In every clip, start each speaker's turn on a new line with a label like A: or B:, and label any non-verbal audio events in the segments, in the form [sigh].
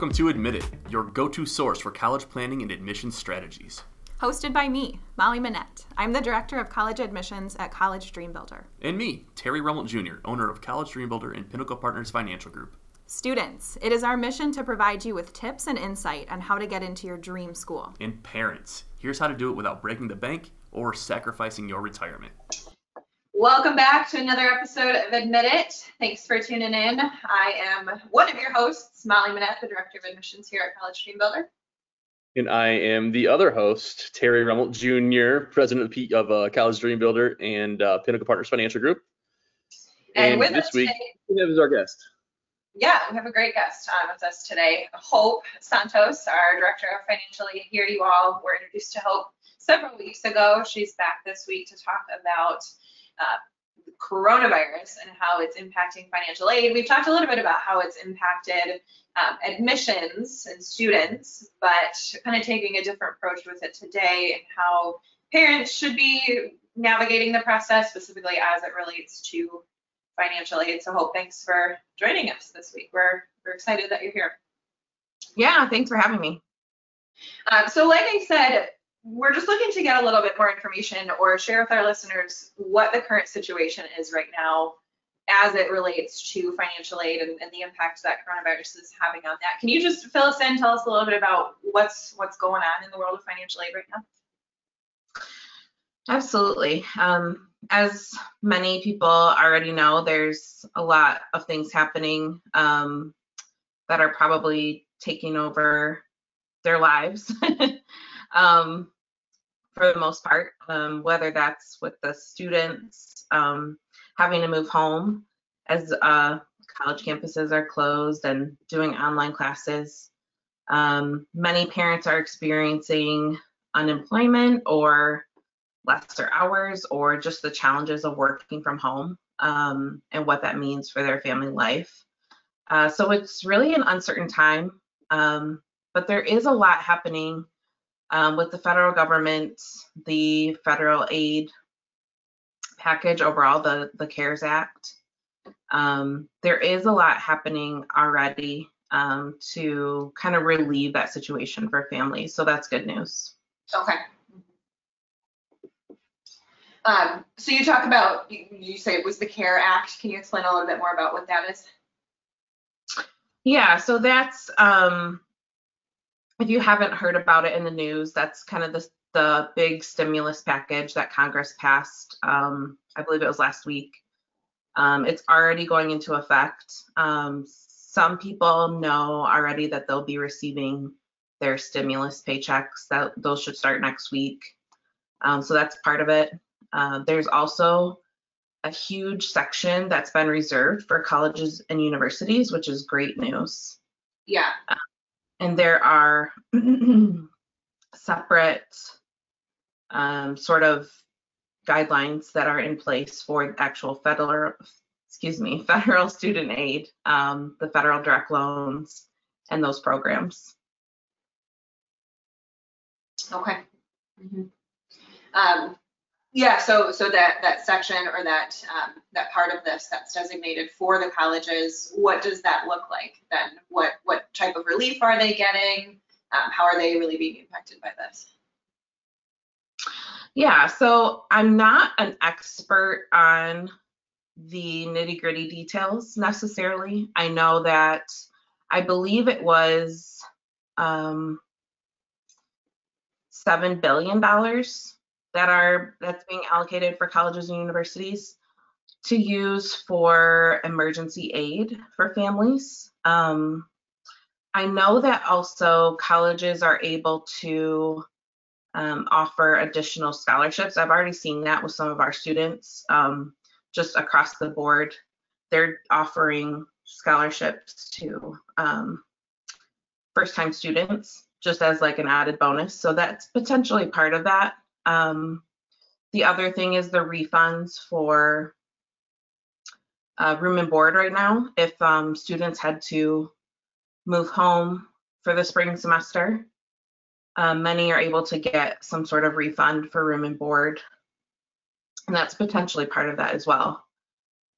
A: Welcome to Admit It, your go to source for college planning and admissions strategies.
B: Hosted by me, Molly Manette. I'm the Director of College Admissions at College Dream Builder.
A: And me, Terry Rummelt Jr., owner of College Dream Builder and Pinnacle Partners Financial Group.
B: Students, it is our mission to provide you with tips and insight on how to get into your dream school.
A: And parents, here's how to do it without breaking the bank or sacrificing your retirement.
C: Welcome back to another episode of Admit It. Thanks for tuning in. I am one of your hosts, Molly Manette, the Director of Admissions here at College Dream Builder.
D: And I am the other host, Terry Rummelt Jr., President of, P- of uh, College Dream Builder and uh, Pinnacle Partners Financial Group.
C: And,
D: And
C: with
D: this
C: us
D: week-
C: today,
D: We have as our guest.
C: yeah, we have a great guest on with us today. Hope Santos, our Director of Financial Aid here. You all were introduced to Hope several weeks ago. She's back this week to talk about uh, coronavirus and how it's impacting financial aid. We've talked a little bit about how it's impacted um, admissions and students, but kind of taking a different approach with it today and how parents should be navigating the process, specifically as it relates to financial aid. So Hope, thanks for joining us this week. We're, we're excited that you're here.
E: Yeah, thanks for having me.
C: Um, so like I said, we're just looking to get a little bit more information or share with our listeners what the current situation is right now as it relates to financial aid and, and the impact that coronavirus is having on that. Can you just fill us in, tell us a little bit about what's what's going on in the world of financial aid right now?
E: Absolutely. Um, as many people already know, there's a lot of things happening um, that are probably taking over their lives [laughs] um, for the most part, um, whether that's with the students um, having to move home as uh, college campuses are closed and doing online classes. Um, many parents are experiencing unemployment or lesser hours or just the challenges of working from home um, and what that means for their family life. Uh, so it's really an uncertain time, um, but there is a lot happening um, with the federal government, the federal aid package overall, the, the CARES Act. Um, there is a lot happening already um, to kind of relieve that situation for families. So that's good news.
C: Okay. Um, so you talk about, you, you say it was the CARE Act. Can you explain a little bit more about what that is?
E: Yeah, so that's um if you haven't heard about it in the news, that's kind of the the big stimulus package that Congress passed. Um, I believe it was last week. Um, it's already going into effect. Um, some people know already that they'll be receiving their stimulus paychecks. That those should start next week. Um, so that's part of it. Uh, there's also a huge section that's been reserved for colleges and universities, which is great news.
C: Yeah.
E: And there are [clears throat] separate um, sort of guidelines that are in place for actual federal, excuse me, [laughs] federal student aid, um, the federal direct loans, and those programs.
C: Okay. Mhm. Um, yeah, so, so that, that section or that, um, that part of this that's designated for the colleges, what does that look like then? What, what type of relief are they getting? Um, how are they really being impacted by this?
E: Yeah, so I'm not an expert on the nitty gritty details necessarily. I know that I believe it was um, seven billion dollars that are that's being allocated for colleges and universities to use for emergency aid for families. Um, I know that also colleges are able to um, offer additional scholarships. I've already seen that with some of our students um, just across the board. They're offering scholarships to um, first time students just as like an added bonus. So that's potentially part of that. Um, the other thing is the refunds for uh, room and board right now. If um, students had to move home for the spring semester, um, many are able to get some sort of refund for room and board. And that's potentially part of that as well.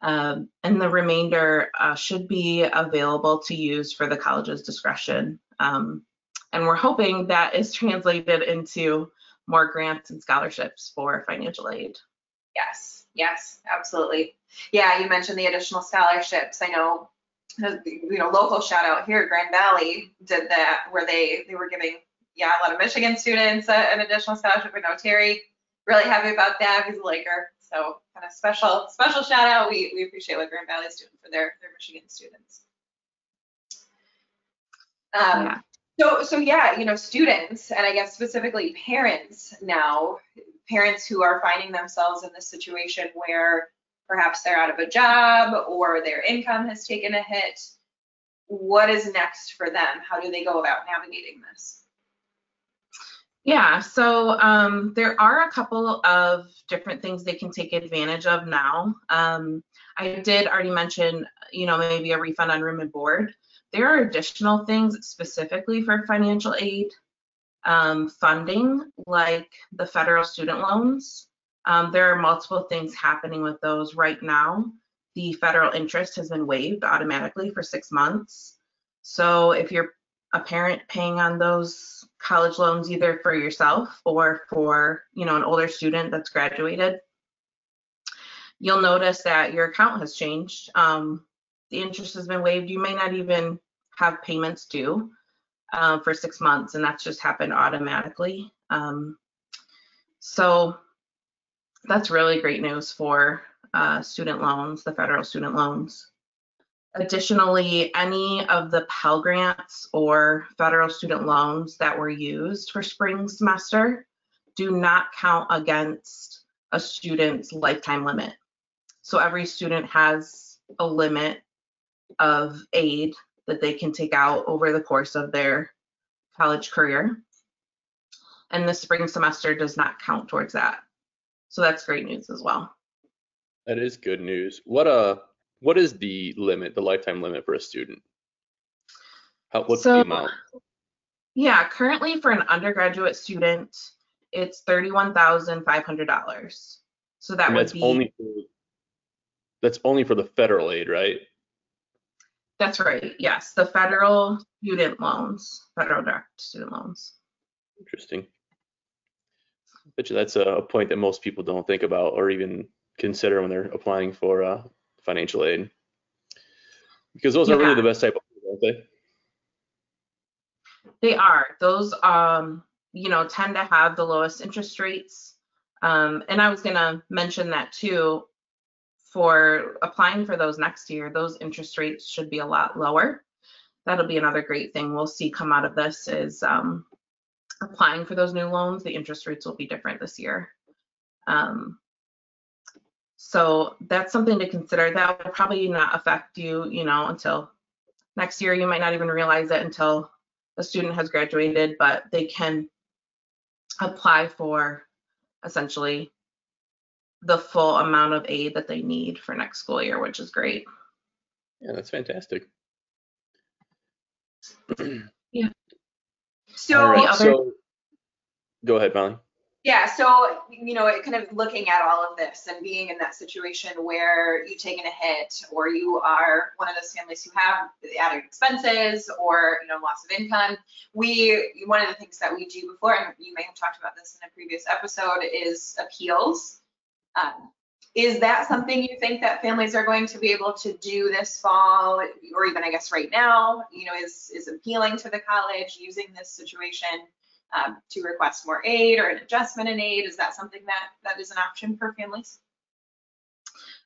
E: Um, and the remainder uh, should be available to use for the college's discretion. Um, and we're hoping that is translated into more grants and scholarships for financial aid.
C: Yes, yes, absolutely. Yeah, you mentioned the additional scholarships. I know, uh, you know, local shout out here, Grand Valley did that where they they were giving yeah a lot of Michigan students a, an additional scholarship. I know Terry really happy about that. He's a Laker, so kind of special special shout out. We we appreciate what Grand Valley's doing for their their Michigan students. Um,
E: Yeah.
C: So, so yeah, you know, students, and I guess specifically parents now, parents who are finding themselves in this situation where perhaps they're out of a job or their income has taken a hit. What is next for them? How do they go about navigating this?
E: Yeah, so um, there are a couple of different things they can take advantage of now. Um, I did already mention, you know, maybe a refund on room and board. There are additional things specifically for financial aid um, funding, like the federal student loans. Um, there are multiple things happening with those right now. The federal interest has been waived automatically for six months. So if you're a parent paying on those college loans either for yourself or for you know an older student that's graduated you'll notice that your account has changed um, the interest has been waived you may not even have payments due uh, for six months and that's just happened automatically um, so that's really great news for uh, student loans the federal student loans Additionally, any of the Pell Grants or federal student loans that were used for spring semester do not count against a student's lifetime limit. So every student has a limit of aid that they can take out over the course of their college career. And the spring semester does not count towards that. So that's great news as well.
D: That is good news. What uh what is the limit, the lifetime limit for a student? How, what's
E: So-
D: the amount?
E: Yeah, currently for an undergraduate student, it's thirty-one thousand five hundred dollars. So that
D: And
E: would
D: that's
E: be,
D: only for, that's only for the federal aid, right?
E: That's right, yes, the federal student loans, federal direct student loans.
D: Interesting. I Bet you that's a, point that most people don't think about or even consider when they're applying for uh, financial aid. Because those are really the best type of, aren't they?
E: They are, those, um, you know, tend to have the lowest interest rates. Um, and I was gonna mention that too, for applying for those next year, those interest rates should be a lot lower. That'll be another great thing we'll see come out of this is, um, applying for those new loans, the interest rates will be different this year. Um, so that's something to consider. That will probably not affect you, you know, until next year. You might not even realize it until a student has graduated, but they can apply for essentially the full amount of aid that they need for next school year, which is great.
D: Yeah, that's fantastic. [clears throat]
C: So,
D: All right,
E: other-
D: so go ahead, Molly.
C: yeah, so, you know, kind of looking at all of this and being in that situation where you've taken a hit or you are one of those families who have added expenses or, you know, loss of income, we, one of the things that we do before, and you may have talked about this in a previous episode, is appeals. Um, Is that something you think that families are going to be able to do this fall, or even I guess right now? You know, is is appealing to the college using this situation um, to request more aid or an adjustment in aid? Is that something that that is an option for families?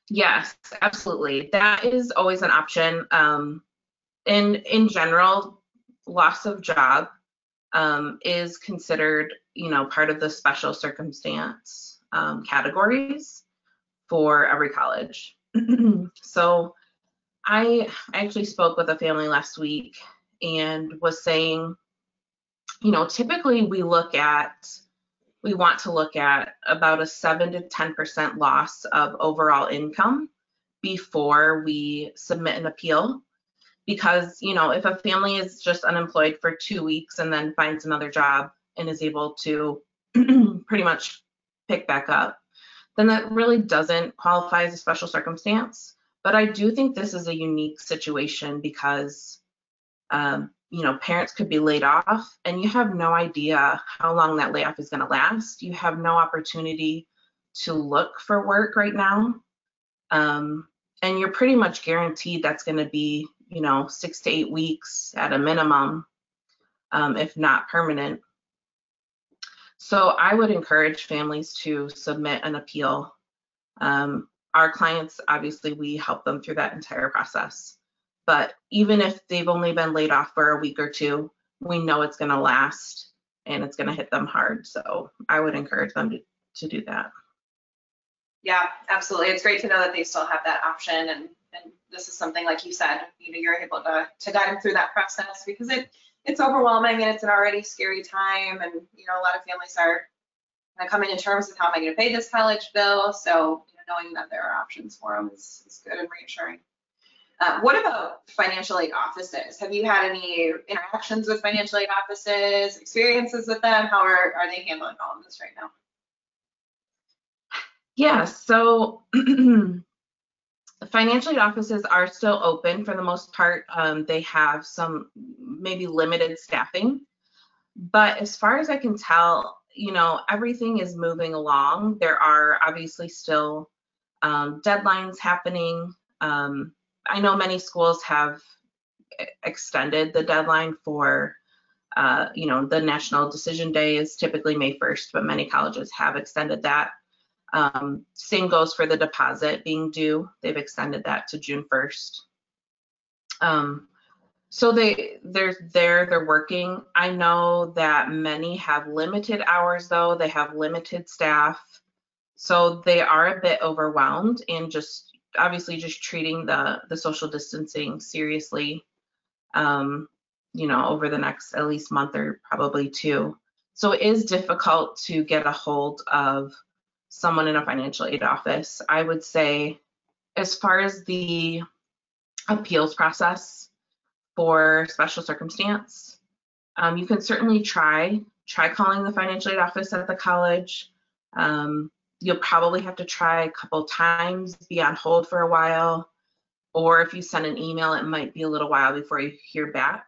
E: Yes, absolutely. That is always an option. Um, in in general, loss of job um, is considered, you know, part of the special circumstance um, categories for every college. [clears throat] so, I actually spoke with a family last week and was saying, you know, typically we look at we want to look at about a 7 to 10% loss of overall income before we submit an appeal. Because, you know, if a family is just unemployed for two weeks and then finds another job and is able to [clears throat] pretty much pick back up, then that really doesn't qualify as a special circumstance. But I do think this is a unique situation because, um, you know, parents could be laid off and you have no idea how long that layoff is going to last. You have no opportunity to look for work right now. Um, and you're pretty much guaranteed that's going to be, you know, six to eight weeks at a minimum, um, if not permanent. So I would encourage families to submit an appeal. Um, our clients, obviously, we help them through that entire process. But even if they've only been laid off for a week or two, we know it's going to last and it's going to hit them hard. So I would encourage them to, to do that.
C: Yeah, absolutely. It's great to know that they still have that option and, and this is something like you said, you know, you're able to, to guide them through that process because it, it's overwhelming and it's an already scary time and, you know, a lot of families are kind of coming to terms with how am I going to pay this college bill? So you know, knowing that there are options for them is, is good and reassuring. Uh, what about financial aid offices? Have you had any interactions with financial aid offices, experiences with them? How are, are they handling all of this right now?
E: Yeah, so [clears throat] financial aid offices are still open for the most part. Um, they have some maybe limited staffing, but as far as I can tell, you know, everything is moving along. There are obviously still um, deadlines happening. Um, I know many schools have extended the deadline for, uh, you know, the national decision day is typically May 1st, but many colleges have extended that. Um, same goes for the deposit being due. They've extended that to June 1st. Um, so they they're there, they're working. I know that many have limited hours though. They have limited staff. So they are a bit overwhelmed and just obviously just treating the the social distancing seriously. Um, you know, over the next at least month or probably two. So it is difficult to get a hold of someone in a financial aid office. I would say, as far as the appeals process for special circumstance, um, you can certainly try try calling the financial aid office at the college. Um, you'll probably have to try a couple times, be on hold for a while, or if you send an email, it might be a little while before you hear back.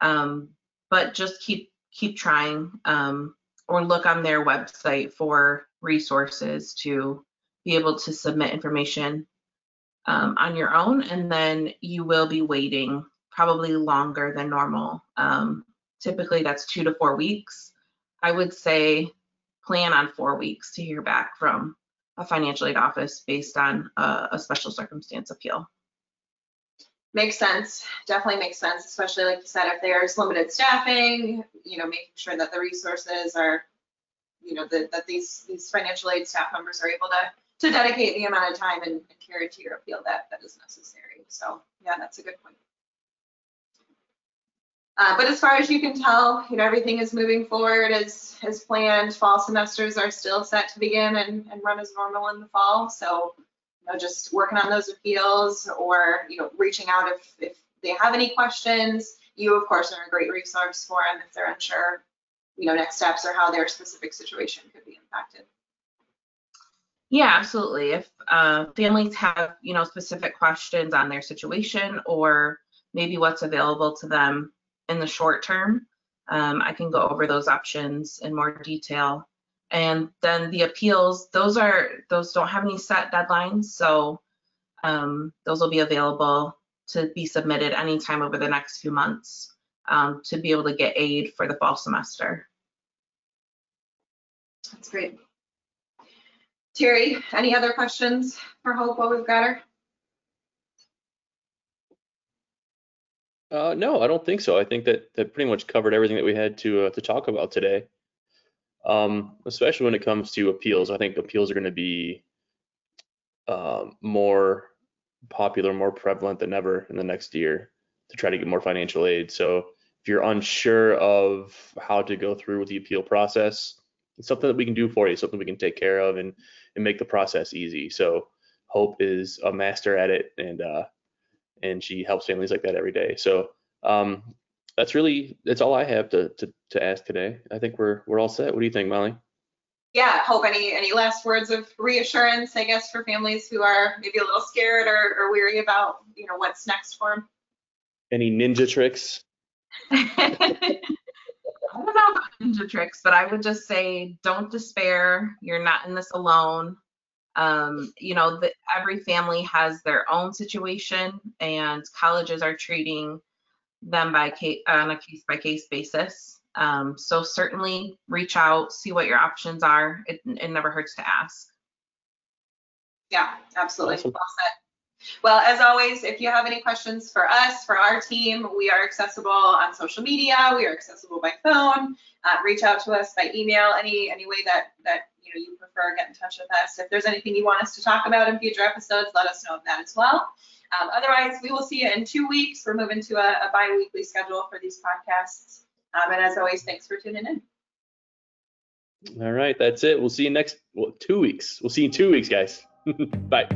E: Um, but just keep keep trying, um, or look on their website for resources to be able to submit information um, on your own, and then you will be waiting probably longer than normal. Um, typically, that's two to four weeks. I would say plan on four weeks to hear back from a financial aid office based on a, a special circumstance appeal.
C: Makes sense. Definitely makes sense, especially like you said, if there's limited staffing, you know, making sure that the resources are you know, that, that these, these financial aid staff members are able to, to dedicate the amount of time and, and care to your appeal that, that is necessary. So yeah, that's a good point. Uh, but as far as you can tell, you know, everything is moving forward as, as planned. Fall semesters are still set to begin and, and run as normal in the fall. So, you know, just working on those appeals or, you know, reaching out if, if they have any questions. You, of course, are a great resource for them if they're unsure you know, next steps or how their specific situation could be impacted.
E: Yeah, absolutely. If uh, families have, you know, specific questions on their situation or maybe what's available to them in the short term, um, I can go over those options in more detail. And then the appeals, those are those don't have any set deadlines, so um, those will be available to be submitted anytime over the next few months um, to be able to get aid for the fall semester.
C: That's great. Terry, any other questions for Hope while we've got her?
D: Uh, no, I don't think so. I think that that pretty much covered everything that we had to uh, to talk about today. Um, especially when it comes to appeals, I think appeals are going to be uh, more popular, more prevalent than ever in the next year to try to get more financial aid. So if you're unsure of how to go through with the appeal process, it's something that we can do for you, something we can take care of and and make the process easy. So Hope is a master at it, and uh, and she helps families like that every day. So um, that's really that's all I have to, to to ask today. I think we're we're all set. What do you think, Molly?
C: yeah, Hope any any last words of reassurance, I guess, for families who are maybe a little scared or, or weary about you know what's next for them.
D: Any ninja tricks? [laughs]
E: I don't know about ninja tricks, but I would just say don't despair. You're not in this alone. Um, you know, the, every family has their own situation, and colleges are treating them by case, on a case by case basis. Um, so certainly reach out, see what your options are. It, it never hurts to ask.
C: Yeah, absolutely.
D: Awesome.
C: Well said. Well, as always, if you have any questions for us, for our team, we are accessible on social media. We are accessible by phone. Uh, reach out to us by email. Any any way that that you know you prefer, get in touch with us. If there's anything you want us to talk about in future episodes, let us know of that as well. Um, otherwise, we will see you in two weeks. We're moving to a, a bi-weekly schedule for these podcasts. Um, and as always, thanks for tuning in.
D: All right, that's it. We'll see you next well, two weeks. We'll see you in two weeks, guys. [laughs] Bye.